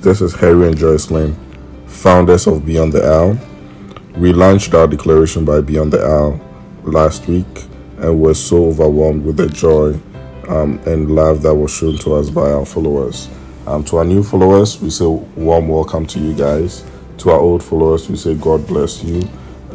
This is Harry and Joycelyn, founders of Beyond the Aisle. We launched our declaration by Beyond the Aisle last week and were so overwhelmed with the joy um, and love that was shown to us by our followers. Um, to our new followers, we say warm welcome to you guys. To our old followers, we say God bless you.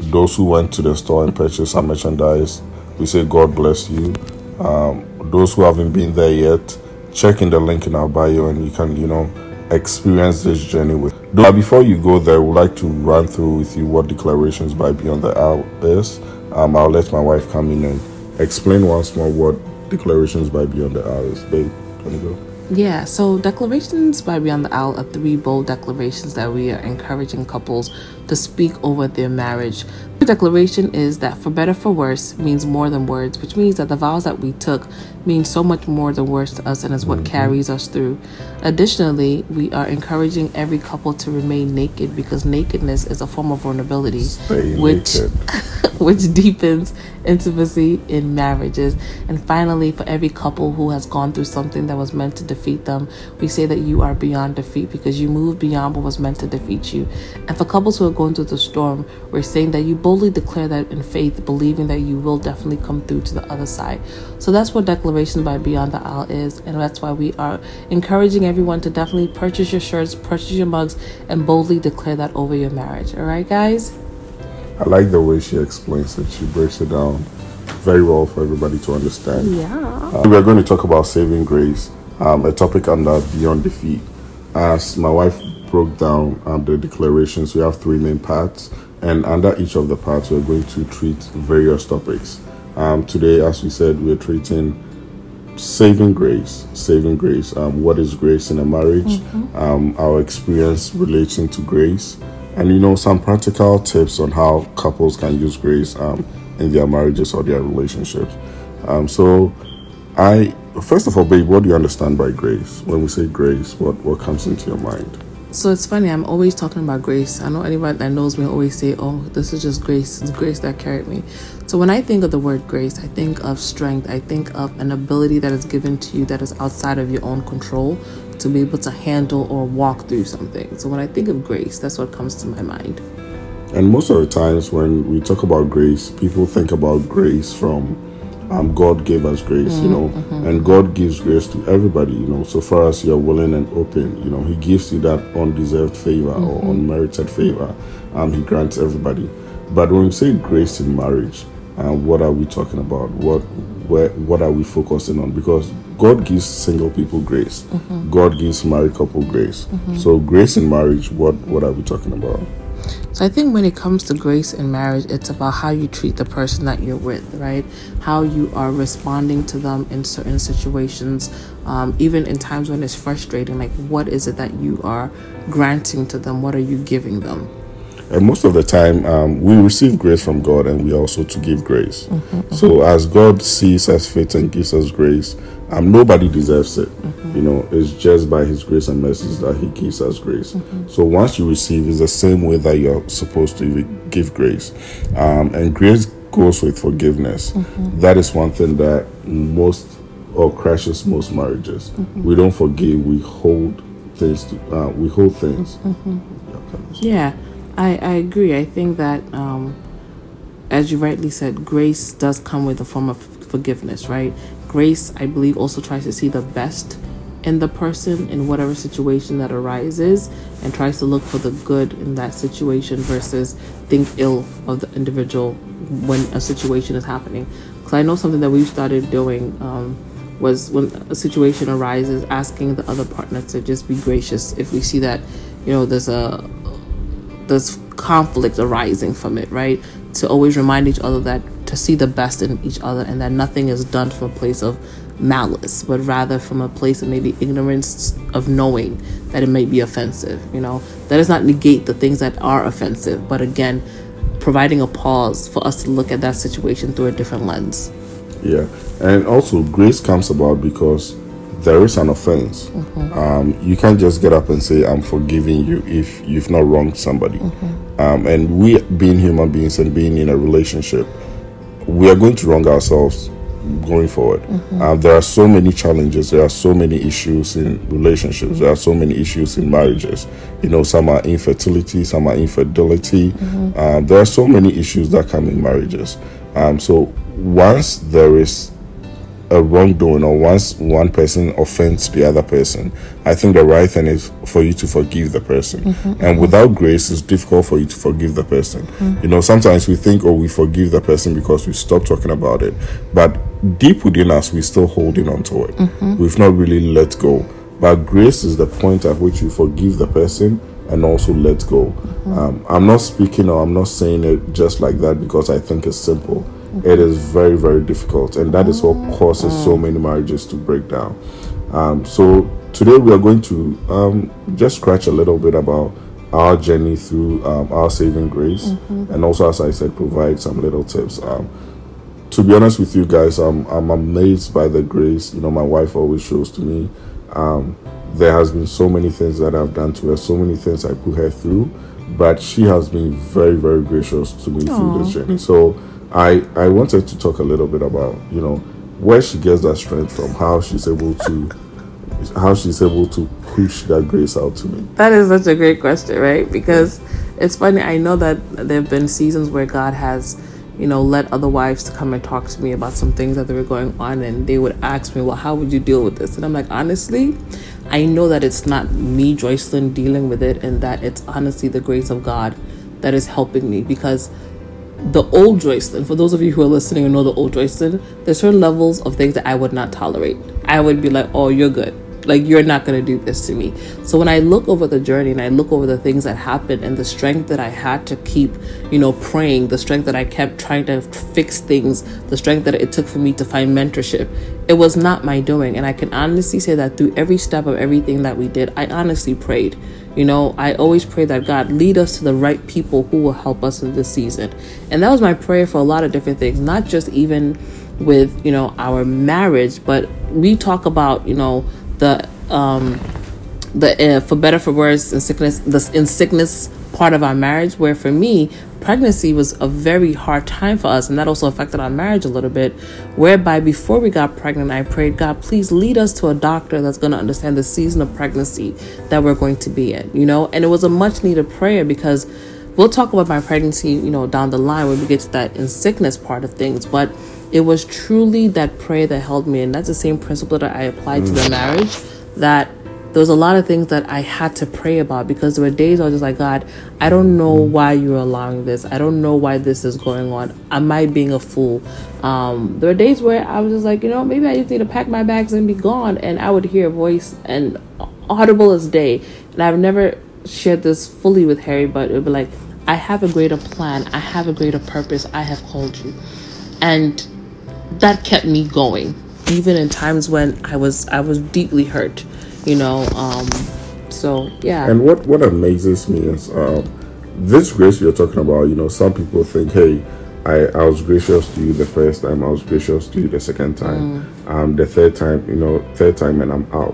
Those who went to the store and purchased our merchandise, we say God bless you. Um, those who haven't been there yet, check in the link in our bio and you can, you know, experience this journey with. But before you go there, I would like to run through with you what declarations by Beyond the Aisle is. Um, I'll let my wife come in and explain once more what declarations by Beyond the Aisle is. Babe, can you go? Yeah, so declarations by Beyond the Aisle are three bold declarations that we are encouraging couples to speak over their marriage. Declaration is that for better for worse means more than words, which means that the vows that we took mean so much more than words to us and is what mm-hmm. carries us through. Additionally, we are encouraging every couple to remain naked because nakedness is a form of vulnerability, Stay which which deepens intimacy in marriages. And finally, for every couple who has gone through something that was meant to defeat them, we say that you are beyond defeat because you moved beyond what was meant to defeat you. And for couples who are going through the storm, we're saying that you boldly declare that in faith, believing that you will definitely come through to the other side. So that's what Declaration by Beyond the Aisle is. And that's why we are encouraging everyone to definitely purchase your shirts, purchase your mugs, and boldly declare that over your marriage. All right, guys? I like the way she explains it. She breaks it down very well for everybody to understand. Yeah. Uh, we are going to talk about saving grace, um, a topic under Beyond Defeat. As my wife broke down um, the declarations, we have three main parts, and under each of the parts, we're going to treat various topics. Um, today, as we said, we're treating saving grace saving grace um, what is grace in a marriage mm-hmm. um, our experience relating to grace and you know some practical tips on how couples can use grace um, in their marriages or their relationships. Um, so, I first of all, babe, what do you understand by grace? When we say grace, what what comes into your mind? So it's funny. I'm always talking about grace. I know anybody that knows me always say, "Oh, this is just grace. It's grace that carried me." So when I think of the word grace, I think of strength. I think of an ability that is given to you that is outside of your own control to be able to handle or walk through something. So when I think of grace, that's what comes to my mind. And most of the times when we talk about grace, people think about grace from um, God gave us grace, mm-hmm, you know, mm-hmm. and God gives grace to everybody, you know, so far as you're willing and open, you know, He gives you that undeserved favor mm-hmm. or unmerited favor, um, He grants everybody. But when we say grace in marriage, uh, what are we talking about? What where what are we focusing on? Because God gives single people grace. Mm-hmm. God gives married couple grace. Mm-hmm. So grace in marriage, what what are we talking about? So I think when it comes to grace in marriage, it's about how you treat the person that you're with, right? How you are responding to them in certain situations, um, even in times when it's frustrating. Like, what is it that you are granting to them? What are you giving them? And most of the time, um, we receive grace from God and we also to give grace. Mm-hmm, mm-hmm. So as God sees us fit and gives us grace, um, nobody deserves it. Mm-hmm. You know, it's just by His grace and mercy that He gives us grace. Mm-hmm. So once you receive, it's the same way that you're supposed to give grace. Um, and grace goes with forgiveness. Mm-hmm. That is one thing that most or crashes most marriages. Mm-hmm. We don't forgive. We hold things. To, uh, we hold things. Yeah. I, I agree. I think that, um, as you rightly said, grace does come with a form of forgiveness, right? Grace, I believe, also tries to see the best in the person in whatever situation that arises and tries to look for the good in that situation versus think ill of the individual when a situation is happening. Because I know something that we've started doing um, was when a situation arises, asking the other partner to just be gracious if we see that, you know, there's a there's conflict arising from it, right? To always remind each other that to see the best in each other and that nothing is done from a place of malice, but rather from a place of maybe ignorance of knowing that it may be offensive. You know, that does not negate the things that are offensive, but again, providing a pause for us to look at that situation through a different lens. Yeah, and also grace comes about because there is an offense. Mm-hmm. Um, you can't just get up and say, I'm forgiving you if you've not wronged somebody. Mm-hmm. Um, and we, being human beings and being in a relationship, we are going to wrong ourselves going forward. Um, there are so many challenges. There are so many issues in relationships. There are so many issues in marriages. You know, some are infertility, some are infidelity. Um, there are so many issues that come in marriages. Um, so once there is a wrongdoing or once one person offends the other person, I think the right thing is for you to forgive the person. Mm-hmm. And without grace, it's difficult for you to forgive the person. Mm-hmm. You know, sometimes we think, oh, we forgive the person because we stop talking about it. But deep within us, we're still holding on to it. Mm-hmm. We've not really let go. But grace is the point at which you forgive the person and also let go. Um, I'm not speaking or I'm not saying it just like that because I think it's simple. It is very, very difficult, and that is what causes so many marriages to break down. Um, so today we are going to um, just scratch a little bit about our journey through um, our saving grace, and also, as I said, provide some little tips. Um, to be honest with you guys, I'm I'm amazed by the grace. You know, my wife always shows to me. Um, there has been so many things that I've done to her, so many things I put her through, but she has been very, very gracious to me through this journey. So I I wanted to talk a little bit about you know where she gets that strength from, how she's able to how she's able to push that grace out to me. That is such a great question, right? Because it's funny. I know that there have been seasons where God has, you know, let other wives to come and talk to me about some things that they were going on, and they would ask me, "Well, how would you deal with this?" And I'm like, honestly, I know that it's not me, Joycelyn, dealing with it, and that it's honestly the grace of God that is helping me because the old Joycelyn, for those of you who are listening and know the old Joycelyn, there's certain levels of things that I would not tolerate. I would be like, oh, you're good. Like, you're not going to do this to me. So when I look over the journey and I look over the things that happened and the strength that I had to keep, you know, praying, the strength that I kept trying to fix things, the strength that it took for me to find mentorship, it was not my doing. And I can honestly say that through every step of everything that we did, I honestly prayed. You know, I always pray that God lead us to the right people who will help us in this season. And that was my prayer for a lot of different things, not just even with, you know, our marriage, but we talk about, you know, the um the uh, for better for worse in sickness the in sickness part of our marriage where for me pregnancy was a very hard time for us and that also affected our marriage a little bit whereby before we got pregnant i prayed god please lead us to a doctor that's going to understand the season of pregnancy that we're going to be in you know? And it was a much needed prayer because we'll talk about my pregnancy you know down the line when we get to that in sickness part of things but it was truly that prayer that held me and that's the same principle that i applied to the marriage that there was a lot of things that I had to pray about because there were days I was just like, God, I don't know why you're allowing this. I don't know why this is going on. Am I being a fool? Um, there were days where I was just like, you know, maybe I just need to pack my bags and be gone. And I would hear a voice and audible as day. And I've never shared this fully with Harry, but it would be like, I have a greater plan. I have a greater purpose. I have called you. And that kept me going even in times when I was I was deeply hurt, you know. Um, so yeah, And what what amazes me is um, this grace you're talking about. You know, some people think, hey. I, I was gracious to you the first time. I was gracious to you the second time. Um, the third time, you know, third time, and I'm out.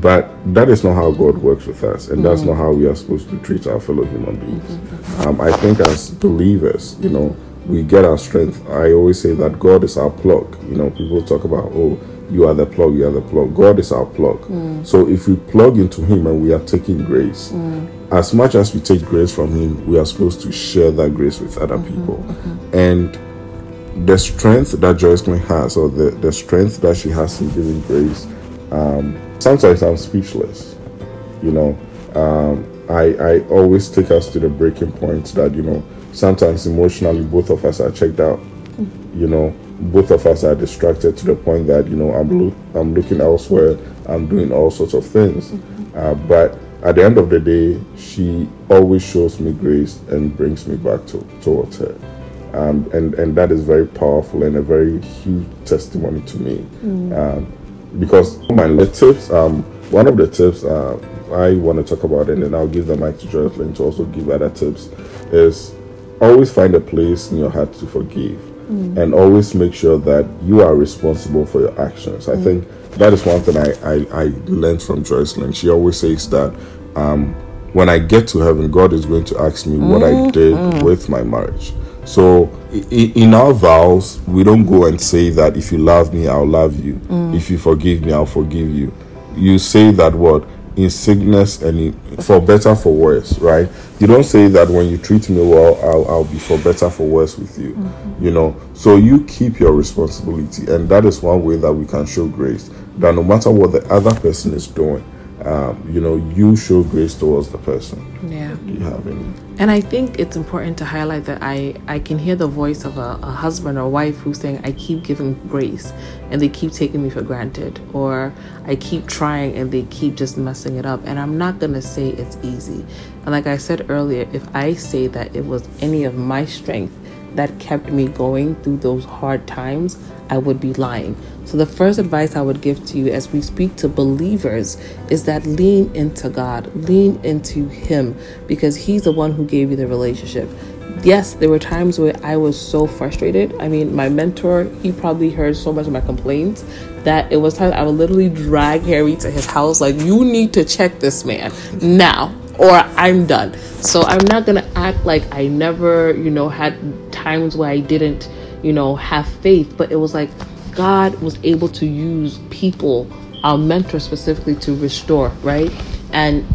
But that is not how God works with us, and that's not how we are supposed to treat our fellow human beings. Um, I think as believers, you know, we get our strength. I always say that God is our plug. You know, people talk about, oh, you are the plug, you are the plug. God is our plug. Mm. So if we plug into Him and we are taking grace, mm. as much as we take grace from Him, we are supposed to share that grace with other mm-hmm, people. Mm-hmm. And the strength that Joycelyn has, or the, the strength that she has in giving grace, um, sometimes I'm speechless. You know, um, I, I always take us to the breaking point that, you know, sometimes emotionally both of us are checked out. Mm. You know, both of us are distracted to the point that, you know, I'm, look, I'm looking elsewhere, I'm doing all sorts of things. Uh, but at the end of the day, she always shows me grace and brings me back to, towards her. Um, and, and that is very powerful and a very huge testimony to me. Um, because my tips, um, one of the tips uh, I want to talk about, and then I'll give the mic to Jocelyn to also give other tips, is always find a place in your heart to forgive. And always make sure that you are responsible for your actions. I think that is one thing I, I, I learned from Jocelyn. She always says that um, when I get to heaven, God is going to ask me what I did with my marriage. So in our vows, we don't go and say that if you love me, I'll love you. Mm. If you forgive me, I'll forgive you. You say that what in sickness and in, for better for worse, right? You don't say that when you treat me well, I'll, I'll be for better for worse with you. Mm-hmm. You know, so you keep your responsibility, and that is one way that we can show grace. That no matter what the other person is doing, um, you know, you show grace towards the person. Yeah. Do you have any? And I think it's important to highlight that I, I can hear the voice of a, a husband or wife who's saying, I keep giving grace and they keep taking me for granted, or I keep trying and they keep just messing it up. And I'm not going to say it's easy. And like I said earlier, if I say that it was any of my strength that kept me going through those hard times, I would be lying. So, the first advice I would give to you as we speak to believers is that lean into God, lean into Him, because He's the one who gave you the relationship. Yes, there were times where I was so frustrated. I mean, my mentor, he probably heard so much of my complaints that it was time I would literally drag Harry to his house, like, you need to check this man now, or I'm done. So, I'm not gonna act like I never, you know, had times where I didn't you know, have faith, but it was like God was able to use people, our mentor specifically, to restore, right? And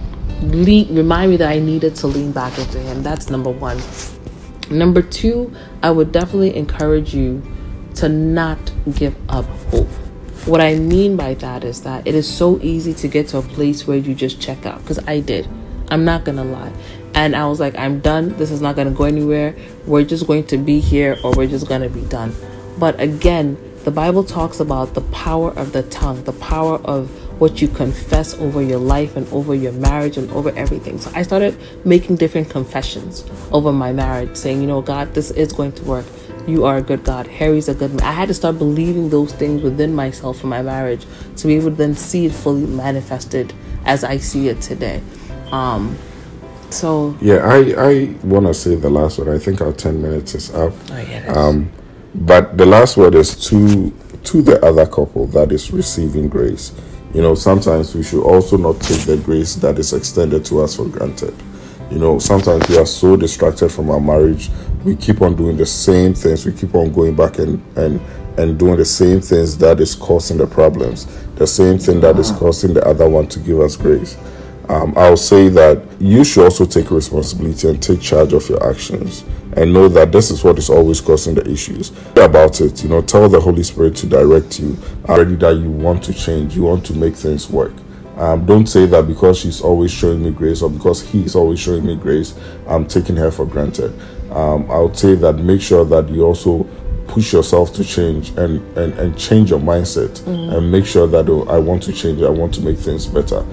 lead, remind me that I needed to lean back into Him. That's number one. Number two, I would definitely encourage you to not give up hope. What I mean by that is that it is so easy to get to a place where you just check out, because I did. I'm not gonna lie. And I was like, I'm done. This is not to go anywhere. We're just going to be here or we're just to be done. But again, the Bible talks about the power of the tongue, the power of what you confess over your life and over your marriage and over everything. So I started making different confessions over my marriage, saying, you know, God, this is going to work. You are a good God. Harry's a good man. I had to start believing those things within myself for my marriage to be able to then see it fully manifested as I see it today. Um, so yeah, I I want to say the last word. I think our ten minutes is up. Oh yeah. Um, but the last word is to to the other couple that is receiving grace. You know, sometimes we should also not take the grace that is extended to us for granted. You know, sometimes we are so distracted from our marriage, we keep on doing the same things. We keep on going back and and and doing the same things that is causing the problems, the same thing that is causing the other one to give us grace um, I'll say that you should also take responsibility and take charge of your actions and know that this is what is always causing the issues. About it, you know, tell the Holy Spirit to direct you already that you want to change, you want to make things work. Um, don't say that because she's always showing me grace or because he's always showing me grace, I'm taking her for granted. Um, I would say that make sure that you also push yourself to change and, and, and change your mindset mm. and make sure that oh, I want to change, I want to make things better.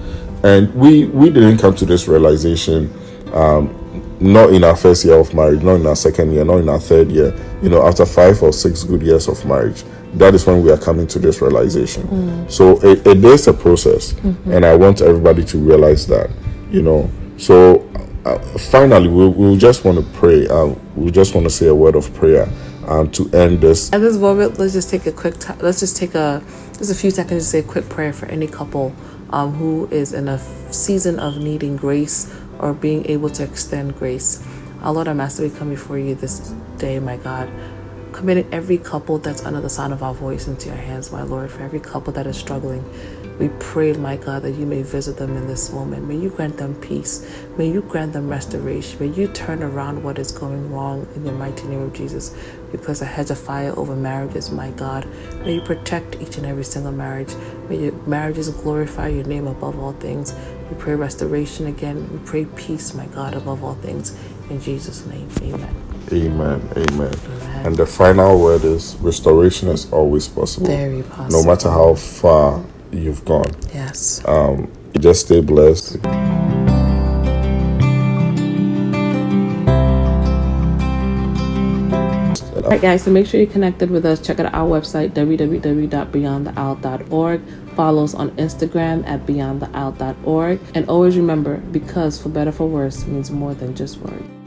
And we we didn't come to this realization um, not in our first year of marriage, not in our second year, not in our third year. You know, after five or six good years of marriage, that is when we are coming to this realization. Mm. So it, it is a process, mm-hmm. and I want everybody to realize that. You know, so uh, finally, we we'll just want to pray. Uh, we just want to say a word of prayer um, to end this. At this moment, let's just take a quick. T- let's just take a just a few seconds to say a quick prayer for any couple um, who is in a season of needing grace or being able to extend grace. Our Lord, our Master, we come before you this day, my God, committing every couple that's under the sound of our voice into your hands, my Lord, for every couple that is struggling. We pray, my God, that you may visit them in this moment. May you grant them peace. May you grant them restoration. May you turn around what is going wrong in the mighty name of Jesus. We place a hedge of fire over marriages, my God. May you protect each and every single marriage. May your marriages glorify your name above all things. We pray restoration again. We pray peace, my God, above all things. In Jesus' name, amen. Amen. Amen. Amen. And the final word is restoration is always possible. Very possible. No matter how far you've gone. Yes. Um, just stay blessed. All right, guys, so make sure you're connected with us. Check out our website, www.beyondtheaisle.org. Follow us on Instagram at beyondtheaisle.org. And always remember, because for better for worse means more than just words.